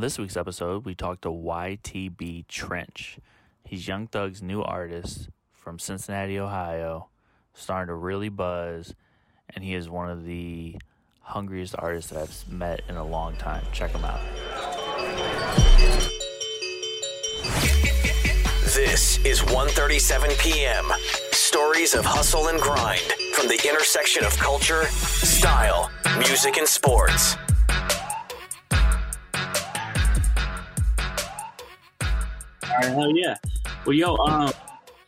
On this week's episode, we talked to YTB Trench. He's Young Thug's new artist from Cincinnati, Ohio, starting to really buzz, and he is one of the hungriest artists that I've met in a long time. Check him out. This is 1:37 p.m. Stories of hustle and grind from the intersection of culture, style, music, and sports. Hell yeah. Well, yo, um,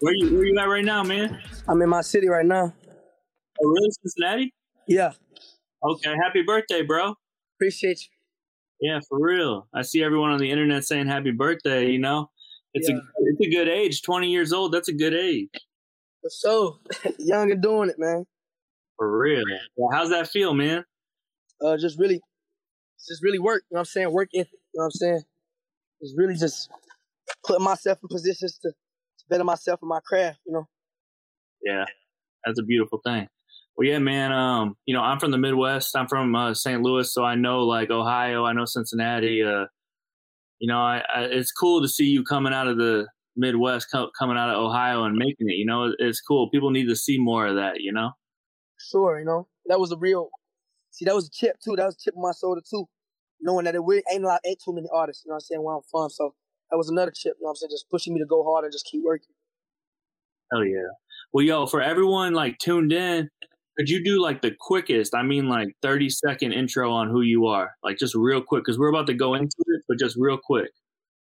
where you where you at right now, man? I'm in my city right now. Oh, really, Cincinnati? Yeah, Okay, happy birthday, bro. appreciate you. Yeah, for real. I see everyone on the internet saying happy birthday. You know, it's Yeah. a it's a good age. Twenty years old. That's a good age. So young and doing it, man. For real. Well, how's that feel, man? Uh, just really, just really work. You know what I'm saying? Work ethic. You know what I'm saying? It's really just putting myself in positions to, to better myself in my craft. You know. Yeah, that's a beautiful thing. Well, yeah, man. Um, you know, I'm from the Midwest. I'm from uh, St. Louis, so I know like Ohio. I know Cincinnati. Uh, you know, I, I, it's cool to see you coming out of the Midwest, co- coming out of Ohio, and making it. You know, It- it's cool. People need to see more of that. You know. Sure, you know that was a real. See, that was a chip too. That was a chip on my shoulder too. Knowing that it really ain't a lot, ain't too many artists. You know what I'm saying? Where I'm from, so that was another chip. You know what I'm saying? Just pushing me to go hard and just keep working. Hell yeah. Well, yo, for everyone like tuned in, could you do like the quickest? I mean, like 30 second intro on who you are, like just real quick, because we're about to go into it, but just real quick.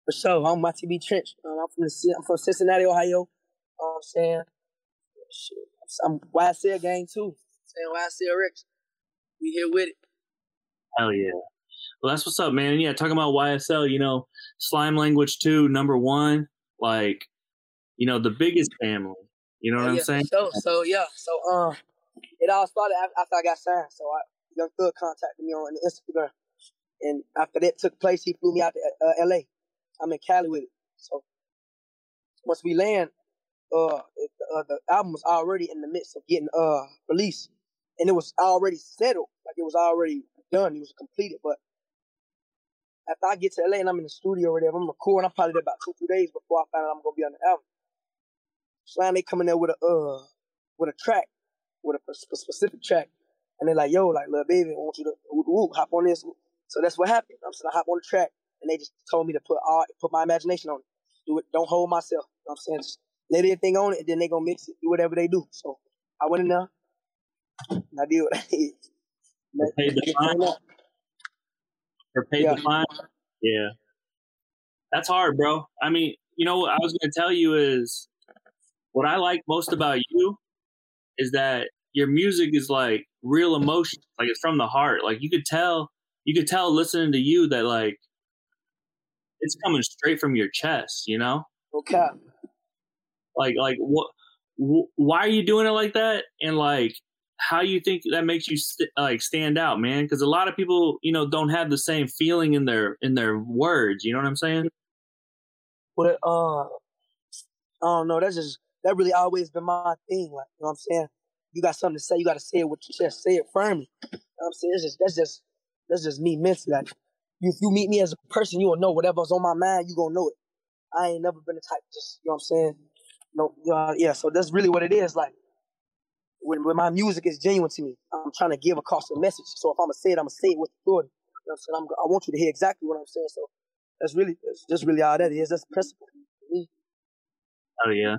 For sure. I'm YTB Trench. Um, I'm from the I'm from Cincinnati, Ohio. You know what I'm saying? Shit. I'm YSL gang too. Saying YSL. We here with it. Hell yeah. Well, that's what's up, man. Yeah, talking about YSL, you know, Slime Language 2, number one, like, you know, the biggest family. You know what Oh, I'm yeah, saying? So, so yeah. So um it all started after I got signed. So I Young Thug contacted me on Instagram. And after that took place, he flew me out to uh, LA. I'm in Cali with it. So once we land, uh, it, uh, the album was already in the midst of getting uh released, and it was already settled, like it was already done, it was completed. But after I get to LA and I'm in the studio or whatever, I'm recording. I'm probably there about two, three days before I find out I'm gonna be on the album. Slime, they come in there with a uh with a track, with a sp- specific track, and they're like, "Yo, like, little baby, I want you to whoop, whoop, hop on this." So that's what happened. I'm saying I hop on the track, and they just told me to put all put my imagination on it. Do it. Don't hold myself. You know what I'm saying just let everything on it, and then they gonna mix it, do whatever they do. So I went in there, and I did what I did. Fine? Or paid Yeah. the fine? Yeah. That's hard, bro. I mean, you know what I was going to tell you is what I like most about you is that your music is like real emotion. Like it's from the heart. Like you could tell, you could tell listening to you that like it's coming straight from your chest, you know? Okay. Like, like what, wh- why are you doing it like that? And like, how you think that makes you st- like stand out, man? Because a lot of people, you know, don't have the same feeling in their in their words. You know what I'm saying? But uh, I don't know. That's just that really always been my thing. Like you know what I'm saying. You got something to say. You got to say it with your chest. Say it firmly. You know what I'm saying. It's just that's just that's just me mentally. Like if you meet me as a person, you will know whatever's on my mind. You gonna know it. I ain't never been the type. Just you know what I'm saying. No, you know, yeah. So that's really what it is. Like when when my music is genuine to me, I'm trying to give across a message. So if I'm gonna say it, I'm gonna say it with authority. You know what I'm saying. I'm, I want you to hear exactly what I'm saying. So that's really that's just really all that is. That's the principle. Me. Oh yeah.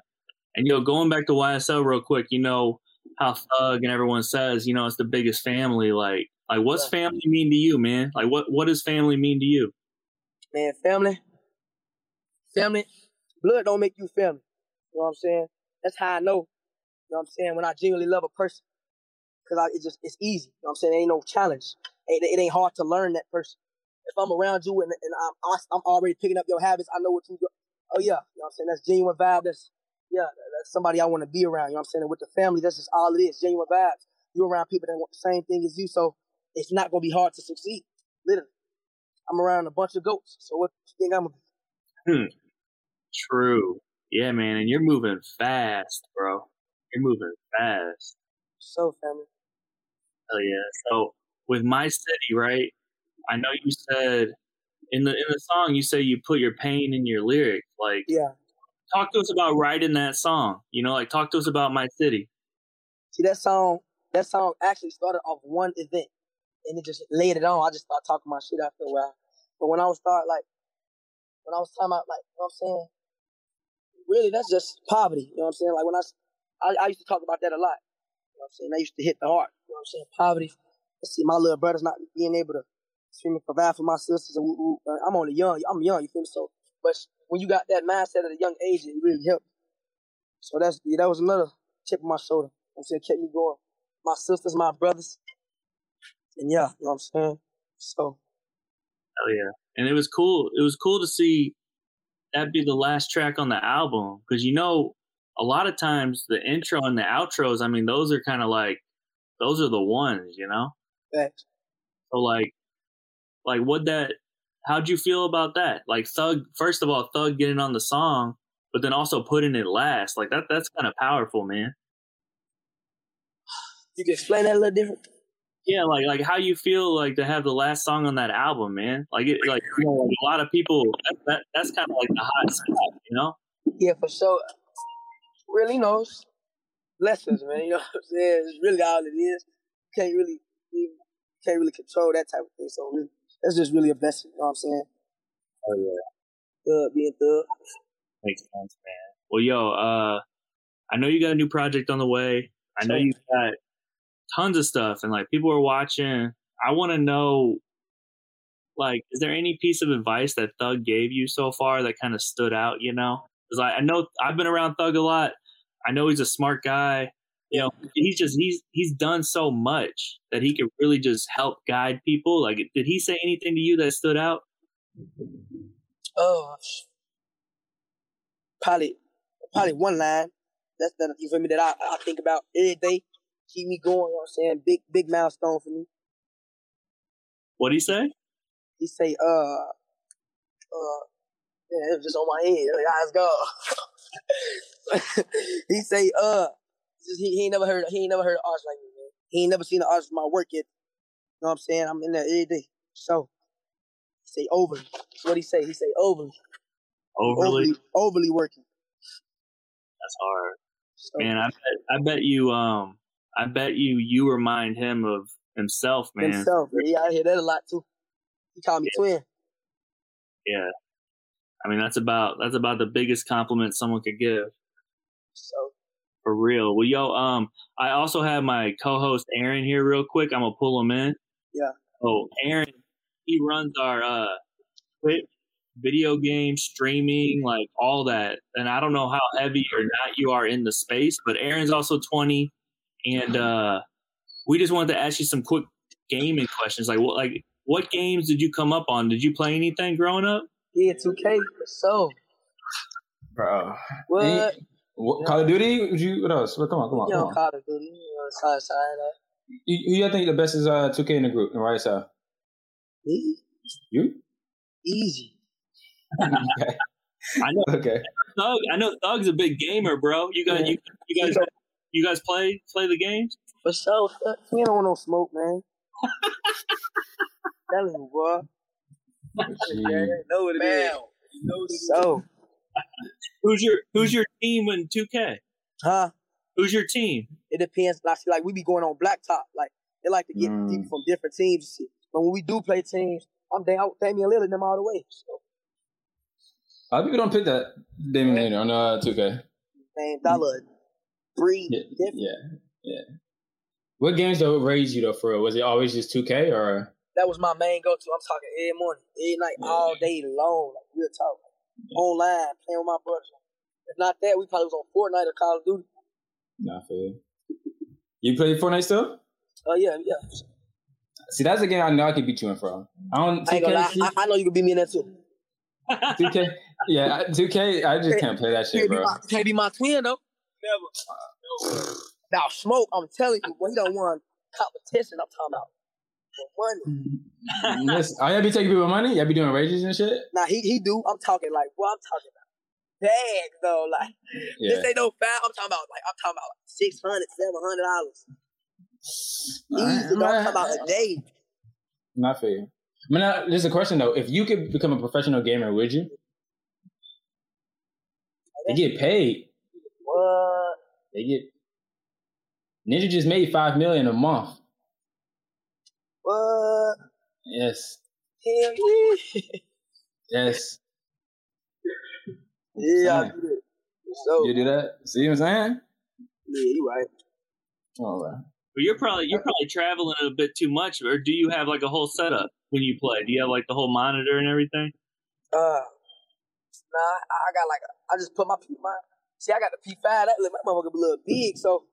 And yo, going back to YSL real quick, you know how Thug and everyone says, you know, it's the biggest family. Like, like what's Yeah. family mean to you, man? Like, what what does family mean to you? man, family, family, blood don't make you family. You know what I'm saying? That's how I know. You know what I'm saying? When I genuinely love a person, cause I, it just it's easy. You know what I'm saying? Ain't no challenge. It, it ain't hard to learn that person. If I'm around you and, and I'm I'm already picking up your habits, I know what you. Oh yeah, you know what I'm saying? That's genuine vibe. That's yeah, that's somebody I want to be around. You know what I'm saying? And with the family, that's just all it is. Genuine vibes. You're around people that want the same thing as you, so it's not gonna be hard to succeed. Literally, I'm around a bunch of goats. So what do you think I'm gonna be? Hmm. True. Yeah, man. And you're moving fast, bro. You're moving fast. So family. Hell yeah. So with my city, right? I know you said in the in the song you say you put your pain in your lyrics. Like, Yeah. talk to us about writing that song. You know, like talk to us about my city. See that song? That song actually started off one event, and it just laid it on. I just started talking my shit after a while. But when I was start like, when I was talking about like, you know what I'm saying? Really, that's just poverty. You know what I'm saying? Like when I, I, I used to talk about that a lot. You know what I'm saying? That used to hit the heart. You know what I'm saying? Poverty. Let's see, my little brother's not being able to me, provide for my sisters. And. Uh, I'm only young. I'm young. You feel me? So, but when you got that mindset at a young age, it really helped. So that's yeah, that was another chip on my shoulder. You know I'm saying kept me going. My sisters, my brothers, and yeah, you know what I'm saying. So Oh yeah, and it was cool. It was cool to see that be the last track on the album because you know a lot of times the intro and the outros. I mean, those are kind of like those are the ones, you know. facts. So like, like what that? How'd you feel about that? Like Thug, first of all, Thug getting on the song, but then also putting it last. Like that. That's kind of powerful, man. You can explain that a little different. Yeah, like like how you feel like to have the last song on that album, man. Like it, like you know, like a lot of people. That, that that's kind of like the hot spot, you know. Yeah, for sure. Really knows blessings, man. You know what I'm saying? It's really all it is. You can't really you can't really control that type of thing. So really, that's just really a blessing. You know what I'm saying? Oh yeah. Thug being thug. Makes sense, man. Well, yo, uh, I know you got a new project on the way. I know you got tons of stuff, and like people are watching. I want to know, like, is there any piece of advice that Thug gave you so far that kind of stood out? You know, because I, I know I've been around Thug a lot. I know he's a smart guy. You know, he's just he's he's done so much that he could really just help guide people. Like, did he say anything to you that stood out? Oh, probably, probably one line. That's that you feel me that I, I think about every day. Keep me going. You know what I'm saying? Big big milestone for me. What did he say? He say, uh, uh, yeah, it was just on my head. Like, let's go. he say, uh, he, he ain't never heard he ain't never heard of arts like me, man. He ain't never seen an artist from my work yet. You know what I'm saying? I'm in there every day. So he say overly. That's what he say. He say overly. Overly. Overly overly working. That's hard. So, Man, I bet, I bet you, um, I bet you, you remind him of himself, man. himself. Yeah, I hear that a lot too. He called me twin. Yeah. I mean, that's about that's about the biggest compliment someone could give, So for real. Well, yo, um, I also have my co-host Aaron here, real quick. I'm gonna pull him in. Yeah. Oh, Aaron, he runs our uh, video game streaming, like all that. And I don't know how heavy or not you are in the space, but Aaron's also 20, and uh, we just wanted to ask you some quick gaming questions. Like, what, like, what games did you come up on? Did you play anything growing up? Yeah, 2K. So Bro. what? Ain't- What, Call of Duty? Would you, what else? Well, come on, come on, You come know, on. Call of Duty. You know, side side that. You, who you think the best is uh, 2K in the group? And right side. Me? You? Easy. okay. I know Okay. Thug. I know Thug's a big gamer, bro. You guys, you, you guys, you guys play play the games. For sure. fuck, We don't want no smoke, man. Telling you, bro. Gee. know what it is. So, Who's your Who's your team in 2K? huh? Who's your team? It depends. Like, see, like we be going on blacktop. Like they like to get Mm. people from different teams. and. But when we do play teams, I'm damn Damian Lillard them all the way. So, A lot of people don't pick that Damian Lillard on uh, 2K. man, dollar breed. Yeah, different. yeah, yeah. What games though raised you though for real? Was it always just 2K or? That was my main go-to. I'm talking every morning, every night, all day long. Like real talk. Online, playing with my brothers. If not that, we probably was on Fortnite or Call of Duty. Nah, for you. You play Fortnite still? Oh yeah, yeah. See, that's a game I know I can beat you in from. I don't. I ain't gonna lie. 2K, I, I know you can beat me in that too. 2K, yeah, 2K. I just can't play that shit, Can't be bro. my, can't be my twin though. Never. Now smoke, I'm telling you, boy, he don't want competition. I'm talking about money. Listen, oh, y'all be taking people money? Y'all be doing rages and shit? Nah, he he do. I'm talking like, what I'm talking about bags though. Like Yeah. this ain't no foul. I'm talking about like I'm talking about six hundred, seven hundred dollars. Easy. I'm talking about a day. Not for you. I mean, uh, there's a question though. If you could become a professional gamer, would you? They get paid. What? They get. Ninja just made five million a month. What? Yes. Hell yeah. Yes. yeah, I Damn. do that. So, You do that? See what I'm saying? yeah, you right. All right. But you're probably you're probably traveling a bit too much, or do you have like a whole setup when you play? Do you have like the whole monitor and everything? Uh, nah, I I got like, a, I just put my P, my, see, I got the P5, that, my motherfucker be a little big, so,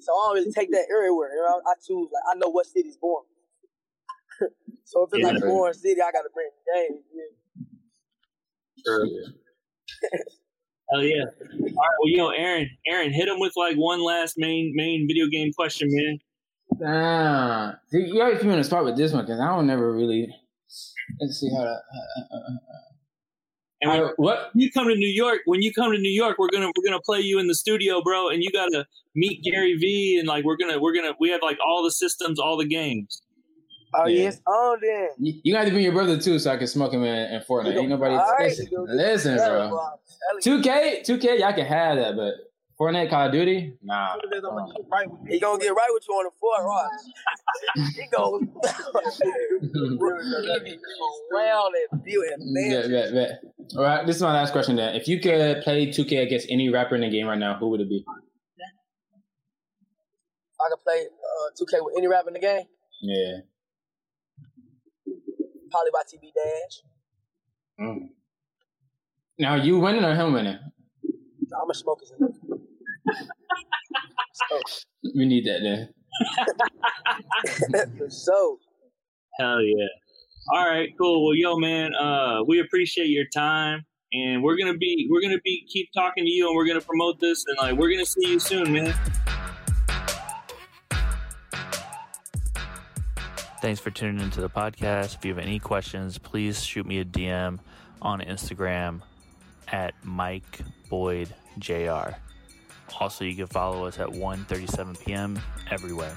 so I don't really take that everywhere, you know, I choose, like, I know what city's born. so if it's like born city, I gotta bring the game, yeah. Hell yeah! All right, well, yo, Aaron, Aaron, hit him with like one last main main video game question, man. Ah, see, you always put me on the spot with this one because I don't never really. Let's see how that. Uh, uh, uh, And when uh, what? you come to New York, when you come to New York, we're gonna we're gonna play you in the studio, bro, and you gotta meet Gary Vee, and like we're gonna we're gonna we have like all the systems, all the games. Oh, Yeah. yes, oh, then. You, you got to bring your brother too, so I can smoke him in, in Fortnite. Ain't nobody. All right, listen, you gonna get listen, bro. I'm telling you. 2K, 2K, y'all can have that, but Fortnite, Call of Duty, nah. He gonna get right with you on the floor, Ross. he goes around and build and Bet, bet, bet. All right, this is my last question then. If you could play 2K against any rapper in the game right now, who would it be? I could play uh, 2K with any rapper in the game, Yeah. probably by TB Dash. Mm. Now, you winning or him winning? I'm a smoker. so We need that then. so. sure. Hell yeah! All right, cool. Well, yo, man, uh, we appreciate your time, and we're gonna be we're gonna be keep talking to you, and we're gonna promote this, and like we're gonna see you soon, man. Thanks for tuning into the podcast. If you have any questions, please shoot me a DM on Instagram at Mike Boyd Jr. Also, you can follow us at 1:37 p.m. everywhere.